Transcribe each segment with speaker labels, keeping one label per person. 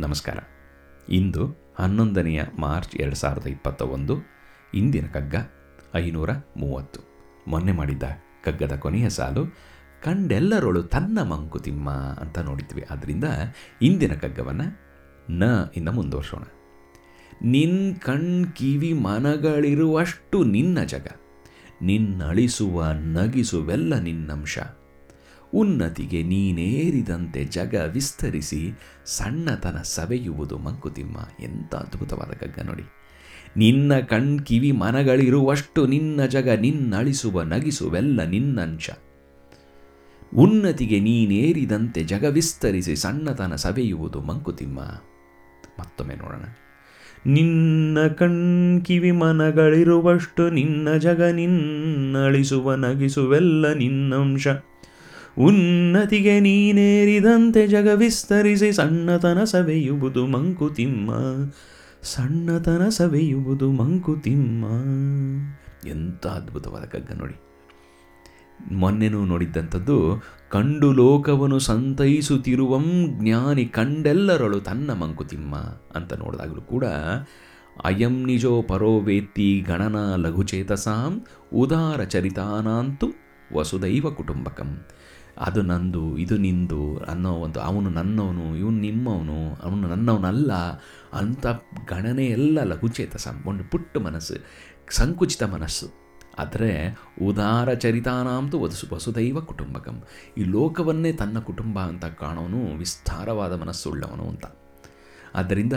Speaker 1: ನಮಸ್ಕಾರ. ಇಂದು ಹನ್ನೊಂದನೆಯ ಮಾರ್ಚ್ ಎರಡು ಸಾವಿರದ ಇಪ್ಪತ್ತ ಒಂದು, ಇಂದಿನ ಕಗ್ಗ ಐನೂರ ಮೂವತ್ತು. ಮೊನ್ನೆ ಮಾಡಿದ್ದ ಕಗ್ಗದ ಕೊನೆಯ ಸಾಲು, ಕಂಡೆಲ್ಲರೊಳು ತನ್ನ ಮಂಕುತಿಮ್ಮ ಅಂತ ನೋಡಿದ್ವಿ. ಆದ್ದರಿಂದ ಇಂದಿನ ಕಗ್ಗವನ್ನು ನ ಇಂದ ಮುಂದುವರ್ಸೋಣ. ನಿನ್ ಕಣ್ ಕಿವಿ ಮನಗಳಿರುವಷ್ಟು ನಿನ್ನ ಜಗ, ನಿನ್ನಳಿಸುವ ನಗಿಸುವೆಲ್ಲ ನಿನ್ನಂಶ. ಉನ್ನತಿಗೆ ನೀನೇರಿದಂತೆ ಜಗ ವಿಸ್ತರಿಸಿ ಸಣ್ಣತನ ಸವೆಯುವುದು ಮಂಕುತಿಮ್ಮ. ಎಂಥ ಅದ್ಭುತವಾದ ಕಗ್ಗ ನೋಡಿ. ನಿನ್ನ ಕಣ್ ಕಿವಿ ಮನಗಳಿರುವಷ್ಟು ನಿನ್ನ ಜಗ ನಿನ್ನಳಿಸುವ ನಗಿಸುವೆಲ್ಲ ನಿನ್ನಂಶ. ಉನ್ನತಿಗೆ ನೀನೇರಿದಂತೆ ಜಗ ವಿಸ್ತರಿಸಿ ಸಣ್ಣತನ ಸವೆಯುವುದು ಮಂಕುತಿಮ್ಮ. ಮತ್ತೊಮ್ಮೆ ನೋಡೋಣ. ನಿನ್ನ ಕಣ್ ಕಿವಿ ಮನಗಳಿರುವಷ್ಟು ನಿನ್ನ ಜಗ ನಿನ್ನಳಿಸುವ ನಗಿಸುವೆಲ್ಲ ನಿನ್ನಂಶ. ಉನ್ನತಿಗೆ ನೀನೇರಿದಂತೆ ಜಗ ವಿಸ್ತರಿಸಿ ಸಣ್ಣತನ ಸವೆಯುವುದು ಮಂಕುತಿಮ್ಮ. ಸಣ್ಣತನ ಸವೆಯುವುದು ಮಂಕುತಿಮ್ಮ. ಎಂಥ ಅದ್ಭುತವಾದ ಕಗ್ಗ ನೋಡಿ. ಮೊನ್ನೆನೂ ನೋಡಿದ್ದಂಥದ್ದು ಕಂಡು ಲೋಕವನ್ನು ಸಂತೈಸುತ್ತಿರುವಂ ಜ್ಞಾನಿ ಕಂಡೆಲ್ಲರಳು ತನ್ನ ಮಂಕುತಿಮ್ಮ ಅಂತ ನೋಡಿದಾಗಲೂ ಕೂಡ ಅಯಂ ನಿಜೋ ಪರೋ ವೇತ್ತಿ ಗಣನ ಲಘುಚೇತಸಾಂ ಉದಾರ ಚರಿತಾನಾಂತು ವಸುದೈವ ಕುಟುಂಬಕಂ. ಅದು ನಂದು, ಇದು ನಿಂದು ಅನ್ನೋ ಒಂದು, ಅವನು ನನ್ನವನು, ಇವನು ನಿಮ್ಮವನು, ಅವನು ನನ್ನವನಲ್ಲ ಅಂಥ ಗಣನೆ ಎಲ್ಲ ಲಘುಚೇತಸ ಒಂದು ಪುಟ್ಟ ಮನಸ್ಸು, ಸಂಕುಚಿತ ಮನಸ್ಸು. ಆದರೆ ಉದಾರ ಚರಿತಾನಾಂತು ವಸು ವಸುದೈವ ಕುಟುಂಬಕಂ. ಈ ಲೋಕವನ್ನೇ ತನ್ನ ಕುಟುಂಬ ಅಂತ ಕಾಣೋನು, ವಿಸ್ತಾರವಾದ ಮನಸ್ಸುಳ್ಳವನು ಅಂತ. ಆದ್ದರಿಂದ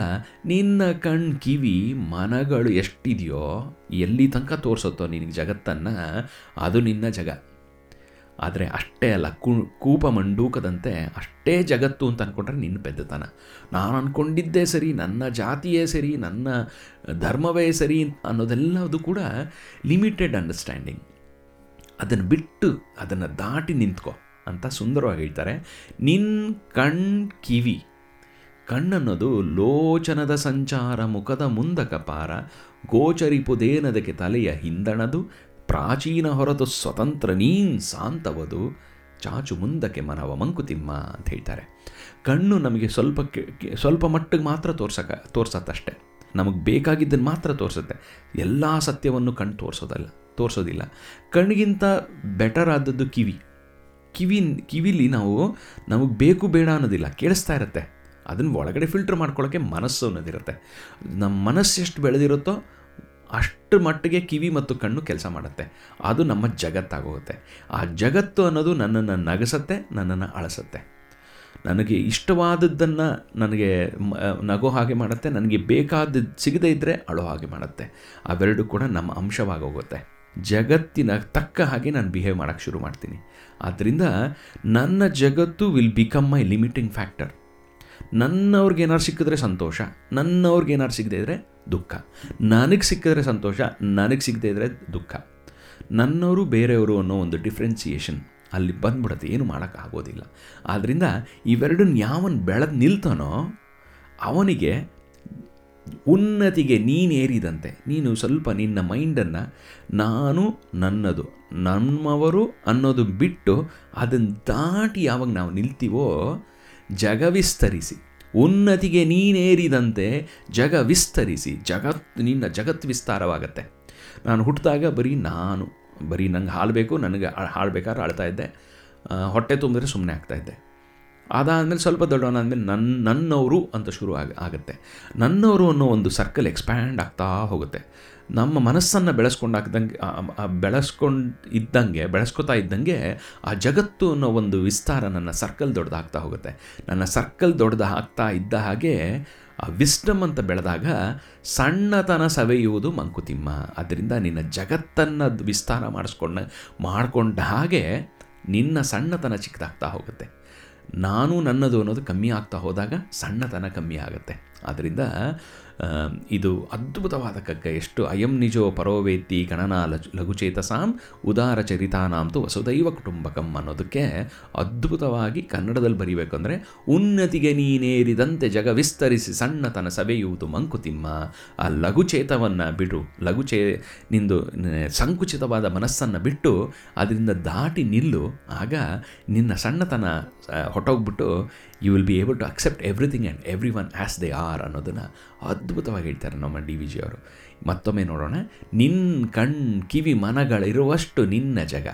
Speaker 1: ನಿನ್ನ ಕಣ್ ಕಿವಿ ಮನಗಳು ಎಷ್ಟಿದೆಯೋ, ಎಲ್ಲಿ ತನಕ ತೋರಿಸುತ್ತೋ ನಿನಗೆ ಜಗತ್ತನ್ನು, ಅದು ನಿನ್ನ ಜಗ. ಆದರೆ ಅಷ್ಟೇ ಅಲ್ಲ, ಕು, ಕೂಪ ಮಂಡೂಕದಂತೆ ಅಷ್ಟೇ ಜಗತ್ತು ಅಂತ ಅಂದ್ಕೊಂಡ್ರೆ ನಿನ್ನ ಪೆದ್ದತನ. ನಾನು ಅಂದ್ಕೊಂಡಿದ್ದೇ ಸರಿ, ನನ್ನ ಜಾತಿಯೇ ಸರಿ, ನನ್ನ ಧರ್ಮವೇ ಸರಿ ಅನ್ನೋದೆಲ್ಲದು ಕೂಡ ಲಿಮಿಟೆಡ್ ಅಂಡರ್ಸ್ಟ್ಯಾಂಡಿಂಗ್ ಅದನ್ನು ಬಿಟ್ಟು ಅದನ್ನು ದಾಟಿ ನಿಂತ್ಕೊ ಅಂತ ಸುಂದರವಾಗಿ ಹೇಳ್ತಾರೆ. ನಿನ್ನ ಕಣ್ ಕಿವಿ. ಕಣ್ಣನ್ನೋದು ಲೋಚನದ ಸಂಚಾರ, ಮುಖದ ಮುಂದಕ ಪಾರ, ಗೋಚರಿಪುದೇನದಕ್ಕೆ ತಲೆಯ ಹಿಂದಣದು ಪ್ರಾಚೀನ ಹೊರತು ಸ್ವತಂತ್ರ ನೀನ್ ಸಾಂತವದು. ಚಾಚು ಮುಂದಕ್ಕೆ ಮನವ ಮಂಕುತಿಮ್ಮ ಅಂತ ಹೇಳ್ತಾರೆ. ಕಣ್ಣು ನಮಗೆ ಸ್ವಲ್ಪ ಸ್ವಲ್ಪ ಮಟ್ಟಿಗೆ ಮಾತ್ರ ತೋರ್ಸಕ, ತೋರ್ಸತ್ತಷ್ಟೆ. ನಮಗೆ ಬೇಕಾಗಿದ್ದನ್ನು ಮಾತ್ರ ತೋರಿಸುತ್ತೆ. ಎಲ್ಲ ಸತ್ಯವನ್ನು ಕಣ್ಣು ತೋರಿಸೋದಲ್ಲ, ತೋರಿಸೋದಿಲ್ಲ. ಕಣ್ಣಿಗಿಂತ ಬೆಟರ್ ಆದದ್ದು ಕಿವಿ. ಕಿವಿ, ಕಿವಿಲಿ ನಾವು ನಮಗೆ ಬೇಕು ಬೇಡ ಅನ್ನೋದಿಲ್ಲ, ಕೇಳಿಸ್ತಾ ಇರುತ್ತೆ. ಅದನ್ನು ಒಳಗಡೆ ಫಿಲ್ಟರ್ ಮಾಡ್ಕೊಳ್ಳೋಕ್ಕೆ ಮನಸ್ಸು ಅನ್ನೋದಿರುತ್ತೆ. ನಮ್ಮ ಮನಸ್ಸು ಎಷ್ಟು ಬೆಳೆದಿರುತ್ತೋ ಅಷ್ಟು ಮಟ್ಟಿಗೆ ಕಿವಿ ಮತ್ತು ಕಣ್ಣು ಕೆಲಸ ಮಾಡುತ್ತೆ. ಅದು ನಮ್ಮ ಜಗತ್ತಾಗೋಗುತ್ತೆ. ಆ ಜಗತ್ತು ಅನ್ನೋದು ನನ್ನನ್ನು ನಗಸತ್ತೆ, ನನ್ನನ್ನು ಅಳಸತ್ತೆ. ನನಗೆ ಇಷ್ಟವಾದದ್ದನ್ನು ನನಗೆ ನಗೋ ಹಾಗೆ ಮಾಡುತ್ತೆ, ನನಗೆ ಬೇಕಾದದ್ದು ಸಿಗದೇ ಇದ್ದರೆ ಅಳೋ ಹಾಗೆ ಮಾಡುತ್ತೆ. ಅವೆರಡು ಕೂಡ ನಮ್ಮ ಅಂಶವಾಗೋಗುತ್ತೆ. ಜಗತ್ತಿನ ತಕ್ಕ ಹಾಗೆ ನಾನು ಬಿಹೇವ್ ಮಾಡೋಕ್ಕೆ ಶುರು ಮಾಡ್ತೀನಿ. ಆದ್ದರಿಂದ ನನ್ನ ಜಗತ್ತು will become my limiting factor ನನ್ನವ್ರಿಗೆ ಏನಾರು ಸಿಕ್ಕಿದ್ರೆ ಸಂತೋಷ, ನನ್ನವ್ರಿಗೆ ಏನಾರು ಸಿಗದೇ ಇದ್ದರೆ ದುಃಖ. ನನಗೆ ಸಿಕ್ಕಿದ್ರೆ ಸಂತೋಷ, ನನಗೆ ಸಿಗದೇ ಇದ್ದರೆ ದುಃಖ. ನನ್ನವರು ಬೇರೆಯವರು ಅನ್ನೋ ಒಂದು ಡಿಫ್ರೆನ್ಸಿಯೇಷನ್ ಅಲ್ಲಿ ಬಂದ್ಬಿಡುತ್ತೆ. ಏನು ಮಾಡೋಕ್ಕಾಗೋದಿಲ್ಲ. ಆದ್ದರಿಂದ ಇವೆರಡನ್ನ ಯಾವನು ಬೆಳೆದು ನಿಲ್ತಾನೋ ಅವನಿಗೆ ಉನ್ನತಿಗೆ ನೀನೇರಿದಂತೆ ನೀನು ಸ್ವಲ್ಪ ನಿನ್ನ ಮೈಂಡನ್ನು ನಾನು ನನ್ನದು ನಮ್ಮವರು ಅನ್ನೋದು ಬಿಟ್ಟು ಅದನ್ನು ದಾಟಿ ಯಾವಾಗ ನಾವು ನಿಲ್ತೀವೋ ಜಗ ವಿಸ್ತರಿಸಿ ಉನ್ನತಿಗೆ ನೀನೇರಿದಂತೆ ಜಗ ವಿಸ್ತರಿಸಿ ಜಗತ್, ನಿನ್ನ ಜಗತ್ ವಿಸ್ತಾರವಾಗತ್ತೆ. ನಾನು ಹುಟ್ಟಿದಾಗ ಬರೀ ನಾನು. ಬರೀ ನಂಗೆ ಹಾಲು ಬೇಕು, ನನಗೆ ಹಾಳು ಬೇಕಾದ್ರೆ ಆಳ್ತಾ ಇದ್ದೆ. ಹೊಟ್ಟೆ ತುಂಬಿದ್ರೆ ಸುಮ್ಮನೆ ಆಗ್ತಾಯಿದ್ದೆ ಅದಾದಮೇಲೆ ಸ್ವಲ್ಪ ದೊಡ್ಡವನಾದಮೇಲೆ ನನ್ನ ನನ್ನವರು ಅಂತ ಶುರು ಆಗ, ಆಗುತ್ತೆ. ನನ್ನವರು ಅನ್ನೋ ಒಂದು ಸರ್ಕಲ್ ಎಕ್ಸ್ಪ್ಯಾಂಡ್ ಆಗ್ತಾ ಹೋಗುತ್ತೆ. ನಮ್ಮ ಮನಸ್ಸನ್ನು ಬೆಳೆಸ್ಕೊಂಡಾಗ್ದಂಗೆ ಬೆಳೆಸ್ಕೊಂಡು ಇದ್ದಂಗೆ, ಬೆಳೆಸ್ಕೊತಾ ಇದ್ದಂಗೆ ಆ ಜಗತ್ತು ಅನ್ನೋ ಒಂದು ವಿಸ್ತಾರ ನನ್ನ ಸರ್ಕಲ್ ದೊಡ್ಡದಾಗ್ತಾ ಹೋಗುತ್ತೆ. ನನ್ನ ಸರ್ಕಲ್ ದೊಡ್ಡದಾಗ್ತಾ ಇದ್ದ ಹಾಗೆ ಆ ವಿಸ್ಟಮ್ ಅಂತ ಬೆಳೆದಾಗ ಸಣ್ಣತನ ಸವೆಯುವುದು ಮಂಕುತಿಮ್ಮ. ಅದರಿಂದ ನಿನ್ನ ಜಗತ್ತನ್ನು ವಿಸ್ತಾರ ಮಾಡಿಸ್ಕೊಂಡು, ಮಾಡಿಕೊಂಡ ಹಾಗೆ ನಿನ್ನ ಸಣ್ಣತನ ಚಿಕ್ಕದಾಗ್ತಾ ಹೋಗುತ್ತೆ. ನಾನು ನನ್ನದು ಅನ್ನೋದು ಕಮ್ಮಿ ಆಗ್ತಾ ಹೋದಾಗ ಸಣ್ಣತನ ಕಮ್ಮಿ ಆಗುತ್ತೆ. ಆದ್ದರಿಂದ ಇದು ಅದ್ಭುತವಾದ ಕಗ್ಗ. ಎಷ್ಟು ಅಯಂ ನಿಜೋ ಪರೋವೇತಿ ಗಣನಾ ಲಜು ಲಘುಚೇತಸಾಂ ಉದಾರ ಚರಿತಾನಾಂತು ವಸುದೈವ ಕುಟುಂಬಕಂ ಅನ್ನೋದಕ್ಕೆ ಅದ್ಭುತವಾಗಿ ಕನ್ನಡದಲ್ಲಿ ಬರೀಬೇಕು ಅಂದರೆ ಉನ್ನತಿಗೆ ನೀನೇರಿದಂತೆ ಜಗ ವಿಸ್ತರಿಸಿ ಸಣ್ಣತನ ಸವೆಯುವುದು ಮಂಕುತಿಮ್ಮ. ಆ ಲಘುಚೇತವನ್ನು ಬಿಡು, ಲಘುಚೇ ನಿಂದು ಸಂಕುಚಿತವಾದ ಮನಸ್ಸನ್ನು ಬಿಟ್ಟು ಅದರಿಂದ ದಾಟಿ ನಿಲ್ಲು. ಆಗ ನಿನ್ನ ಸಣ್ಣತನ ಹೊಟ್ಟೋಗ್ಬಿಟ್ಟು you will be able to accept everything and everyone as they are ಅನ್ನೋದನ್ನು ಅದ್ಭುತವಾಗಿ ಹೇಳ್ತಾರೆ ನಮ್ಮ ಡಿ ವಿ ಜಿ ಅವರು. ಮತ್ತೊಮ್ಮೆ ನೋಡೋಣ. ನಿನ್ನ ಕಣ್ ಕಿವಿ ಮನಗಳಿರುವಷ್ಟು ನಿನ್ನ ಜಗ.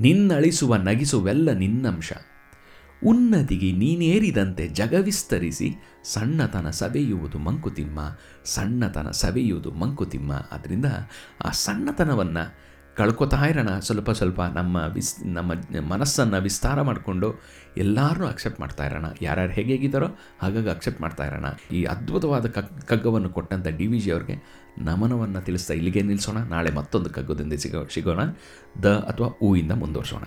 Speaker 1: ನಿನ್ನಳಿಸುವ ನಗಿಸುವೆಲ್ಲ ನಿನ್ನಂಶ. ಉನ್ನತಿಗೆ ನೀನೇರಿದಂತೆ ಜಗವಿಸ್ತರಿಸಿ ಸಣ್ಣತನ ಸವೆಯುವುದು ಮಂಕುತಿಮ್ಮ. ಸಣ್ಣತನ ಸವೆಯುವುದು ಮಂಕುತಿಮ್ಮ. ಅದರಿಂದ ಆ ಸಣ್ಣತನವನ್ನು ಕಳ್ಕೊತಾ ಇರೋಣ. ಸ್ವಲ್ಪ ಸ್ವಲ್ಪ ನಮ್ಮ ವಿಸ್, ನಮ್ಮ ಮನಸ್ಸನ್ನು ವಿಸ್ತಾರ ಮಾಡಿಕೊಂಡು ಎಲ್ಲರೂ ಅಕ್ಸೆಪ್ಟ್ ಮಾಡ್ತಾ ಇರೋಣ. ಯಾರ್ಯಾರು ಹೇಗೇಗಿದ್ದಾರೋ ಹಾಗಾಗಿ ಅಕ್ಸೆಪ್ಟ್ ಮಾಡ್ತಾ ಇರೋಣ. ಈ ಅದ್ಭುತವಾದ ಕಗ್, ಕಗ್ಗವನ್ನು ಕೊಟ್ಟಂಥ ಡಿ ವಿ ಜಿ ಅವ್ರಿಗೆ ನಮನವನ್ನು ತಿಳಿಸ್ತಾ ಇಲ್ಲಿಗೆ ನಿಲ್ಲಿಸೋಣ ನಾಳೆ ಮತ್ತೊಂದು ಕಗ್ಗದಿಂದ ಸಿಗೋ, ಸಿಗೋಣ. ದ ಅಥವಾ ಹೂವಿಂದ ಮುಂದುವರ್ಸೋಣ.